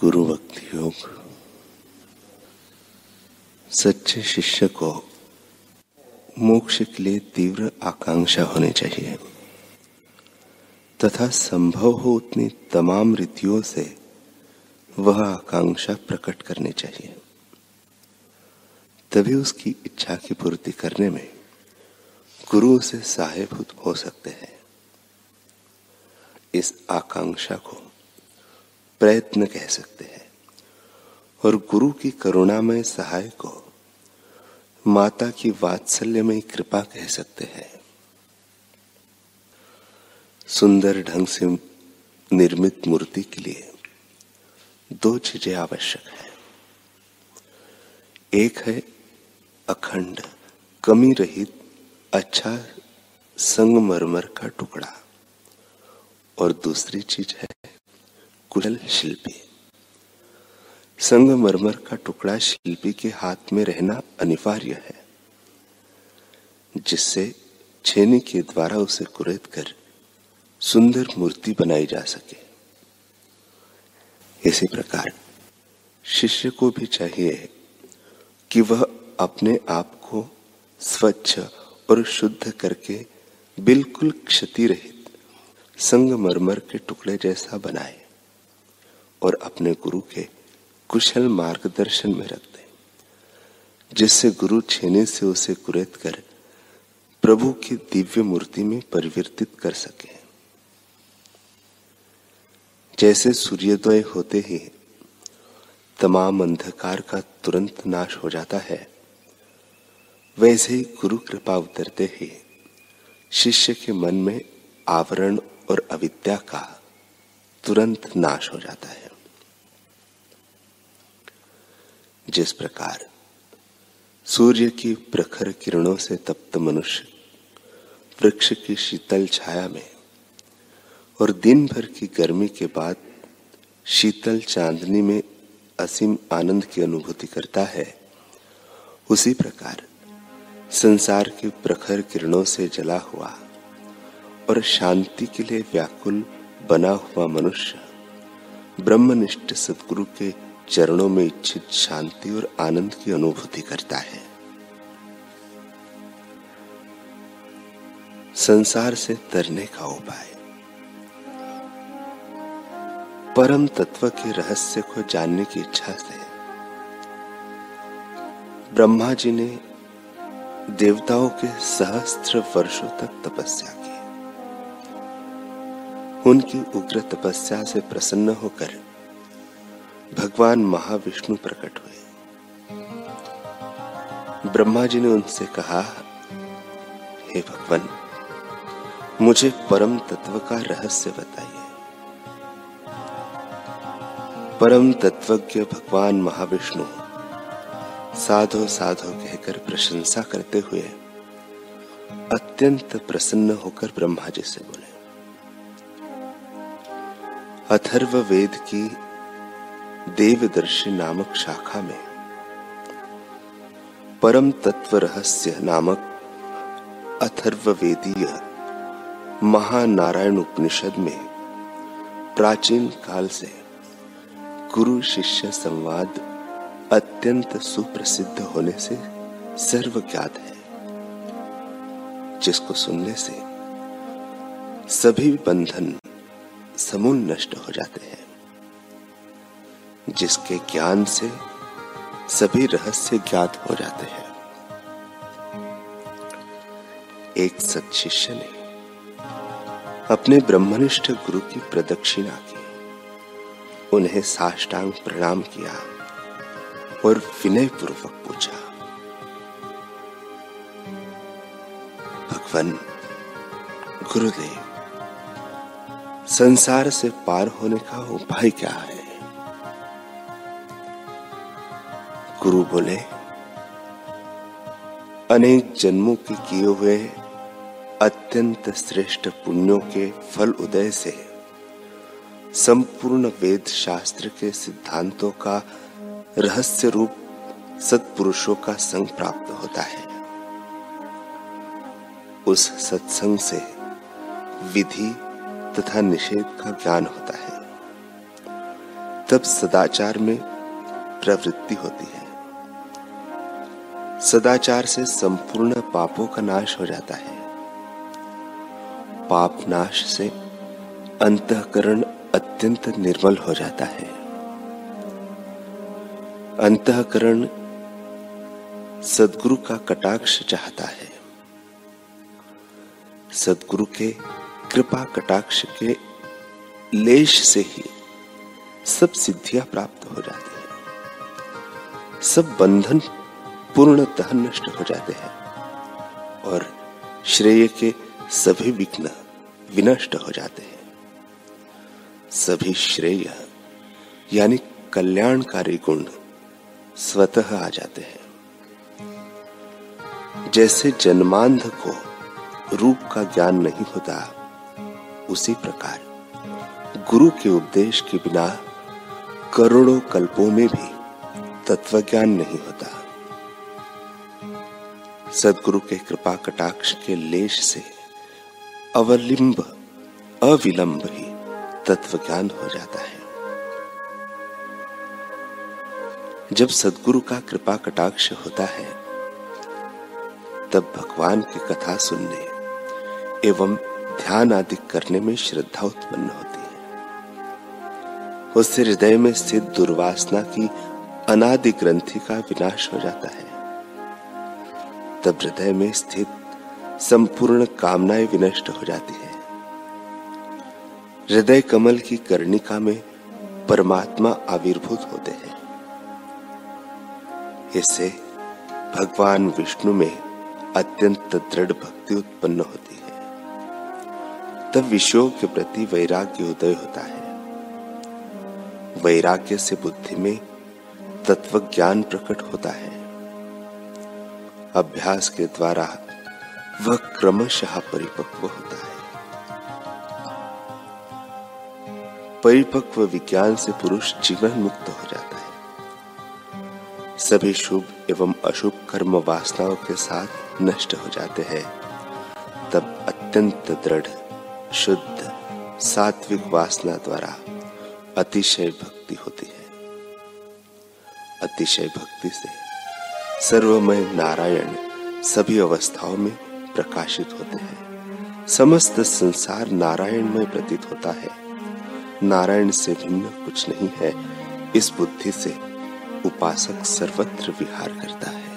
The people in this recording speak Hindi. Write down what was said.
गुरु भक्ति योग। सच्चे शिष्य को मोक्ष के लिए तीव्र आकांक्षा होनी चाहिए। तथा संभव हो उतनी तमाम रीतियों से वह आकांक्षा प्रकट करनी चाहिए। तभी उसकी इच्छा की पूर्ति करने में गुरु से सहायभूत हो सकते हैं। इस आकांक्षा को प्रयत्न कह सकते हैं। और गुरु की करुणामय सहाय को माता की वात्सल्यमय कृपा कह सकते हैं। सुंदर ढंग से निर्मित मूर्ति के लिए दो चीज़ें आवश्यक है। एक है अखंड, कमी रहित अच्छा संगमरमर का टुकड़ा। और दूसरी चीज़ है कुशल शिल्पी। संगमरमर का टुकड़ा शिल्पी के हाथ में रहना अनिवार्य है, जिससे छेनी के द्वारा उसे कुरेद कर सुंदर मूर्ति बनाई जा सके। इसी प्रकार शिष्य को भी चाहिए कि वह अपने आप को स्वच्छ और शुद्ध करके बिल्कुल क्षति रहित संगमरमर के टुकड़े जैसा बनाए। और अपने गुरु के कुशल मार्गदर्शन में रख दे, जिससे गुरु छेने से उसे कुरेत कर प्रभु की दिव्य मूर्ति में परिवर्तित कर सके। जैसे सूर्योदय होते ही तमाम अंधकार का तुरंत नाश हो जाता है, वैसे ही गुरु कृपा उतरते ही शिष्य के मन में आवरण और अविद्या का तुरंत नाश हो जाता है। जिस प्रकार सूर्य की प्रखर किरणों से तप्त मनुष्य वृक्ष की शीतल छाया में और दिन भर की गर्मी के बाद शीतल चांदनी में असीम आनंद की अनुभूति करता है, उसी प्रकार संसार की प्रखर किरणों से जला हुआ और शांति के लिए व्याकुल बना हुआ मनुष्य, ब्रह्मनिष्ठ सदगुरु के चरणों में इच्छित शांति और आनंद की अनुभूति करता है। संसार से तरने का उपाय। परम तत्व के रहस्य को जानने की इच्छा से ब्रह्मा जी ने देवताओं के सहस्त्र वर्षों तक तपस्या उनकी उग्र तपस्या से प्रसन्न होकर भगवान महाविष्णु प्रकट हुए। ब्रह्मा जी ने उनसे कहा, हे भगवान, मुझे परम तत्व का रहस्य बताइए। परम तत्वज्ञ भगवान महाविष्णु साधो साधो कहकर प्रशंसा करते हुए अत्यंत प्रसन्न होकर ब्रह्मा जी से बोले अथर्व वेद की देवदर्शी नामक शाखा में परम तत्व रहस्य नामक अथर्ववेदीय महानारायण उपनिषद में प्राचीन काल से गुरु शिष्य संवाद अत्यंत सुप्रसिद्ध होने से सर्व ज्ञात है। जिसको सुनने से सभी बंधन समूल नष्ट हो जाते हैं, जिसके ज्ञान से सभी रहस्य ज्ञात हो जाते हैं। एक सत ने अपने ब्रह्मनिष्ठ गुरु की प्रदक्षिणा की, उन्हें साष्टांग प्रणाम किया और विनय पूर्वक पूछा, भगवान, गुरुदेव संसार से पार होने का उपाय क्या है? गुरु बोले, अनेक जन्मों के किए हुए अत्यंत श्रेष्ठ पुण्यों के फल उदय से संपूर्ण वेद शास्त्र के सिद्धांतों का रहस्य रूप सत्पुरुषों का संग प्राप्त होता है। उस सत्संग से विधि तथा निषेध का ज्ञान होता है। तब सदाचार में प्रवृत्ति होती है। सदाचार से संपूर्ण पापों का नाश हो जाता है। पाप नाश से अंतकरण अत्यंत निर्मल हो जाता है। अंतकरण सदगुरु का कटाक्ष चाहता है। सदगुरु के कृपा कटाक्ष के लेश से ही सब सिद्धियाँ प्राप्त हो जाती है। सब बंधन पूर्णतः नष्ट हो जाते हैं और श्रेय के सभी विघ्न विनष्ट हो जाते हैं। सभी श्रेय, यानी कल्याणकारी गुण स्वतः आ जाते हैं। जैसे जन्मांध को रूप का ज्ञान नहीं होता उसी प्रकार गुरु के उपदेश के बिना करोड़ों कल्पों में भी तत्व ज्ञान नहीं होता। सदगुरु के कृपा कटाक्ष के लेश से अवलिंब, अविलंब ही तत्व ज्ञान हो जाता है। जब सदगुरु का कृपा कटाक्ष होता है, तब भगवान की कथा सुनने एवं ध्यान आदि करने में श्रद्धा उत्पन्न होती है। उससे हृदय में स्थित दुर्वासना की अनादि ग्रंथि का विनाश हो जाता है। तब हृदय में स्थित संपूर्ण कामनाएँ विनष्ट हो जाती है। हृदय कमल की कर्णिका में परमात्मा आविर्भूत होते हैं। इससे भगवान विष्णु में अत्यंत दृढ़ भक्ति उत्पन्न होती है। तब विषयों के प्रति वैराग्य उदय होता है। वैराग्य से बुद्धि में तत्व ज्ञान प्रकट होता है। अभ्यास के द्वारा वह क्रमशः परिपक्व होता है। परिपक्व विज्ञान से पुरुष जीवन मुक्त हो जाता है। सभी शुभ एवं अशुभ कर्म वासनाओं के साथ नष्ट हो जाते हैं। तब अत्यंत दृढ़ शुद्ध सात्विक वासना द्वारा अतिशय भक्ति होती है। अतिशय भक्ति से सर्वमय नारायण सभी अवस्थाओं में प्रकाशित होते हैं। समस्त संसार नारायण में प्रतीत होता है। नारायण से भिन्न कुछ नहीं है। इस बुद्धि से उपासक सर्वत्र विहार करता है।